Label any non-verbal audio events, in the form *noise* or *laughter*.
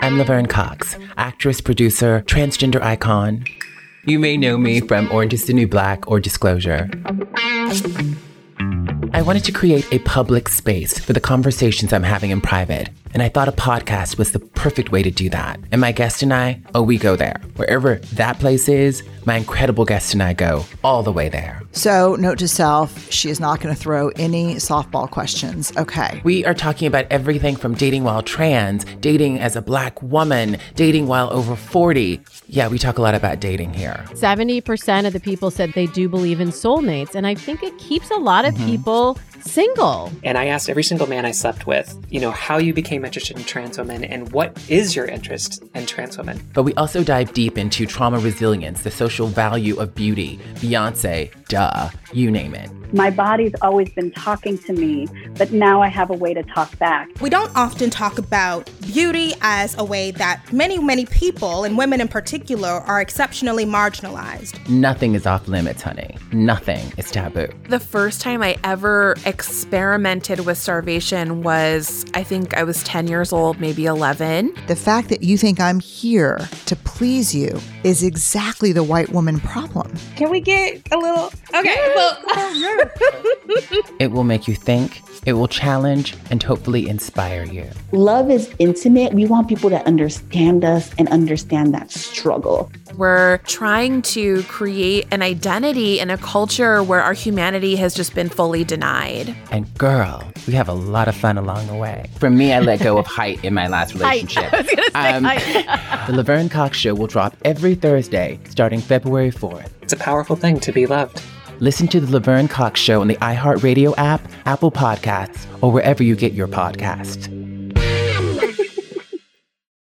I'm Laverne Cox, actress, producer, transgender icon. You may know me from Orange is the New Black or Disclosure. I wanted to create a public space for the conversations I'm having in private, and I thought a podcast was the perfect way to do that. And my guest and I, oh, we go there. Wherever that place is, my incredible guest and I go all the way there. So, note to self, she is not going to throw any softball questions. Okay. We are talking about everything from dating while trans, dating as a black woman, dating while over 40. Yeah, we talk a lot about dating here. 70% of the people said they do believe in soulmates. And I think it keeps a lot of mm-hmm. people single. And I asked every single man I slept with, you know, how you became interested in trans women and what is your interest in trans women. But we also dive deep into trauma resilience, the social value of beauty, Beyonce, duh, you name it. My body's always been talking to me, but now I have a way to talk back. We don't often talk about beauty as a way that many, many people, and women in particular, are exceptionally marginalized. Nothing is off limits, honey. Nothing is taboo. The first time I ever experimented with starvation was, I think I was 10 years old, maybe 11. The fact that you think I'm here to please you is exactly the white woman problem. Can we get a little. Okay, well. *laughs* It will make you think, it will challenge, and hopefully inspire you. Love is intimate. We want people to understand us and understand that struggle. We're trying to create an identity in a culture where our humanity has just been fully denied. And girl, we have a lot of fun along the way. For me, I let go of height in my last *laughs* relationship. Um, *laughs* the Laverne Cox Show will drop every Thursday starting February 4th. It's a powerful thing to be loved. Listen to the Laverne Cox Show on the iHeartRadio app, Apple Podcasts, or wherever you get your podcasts.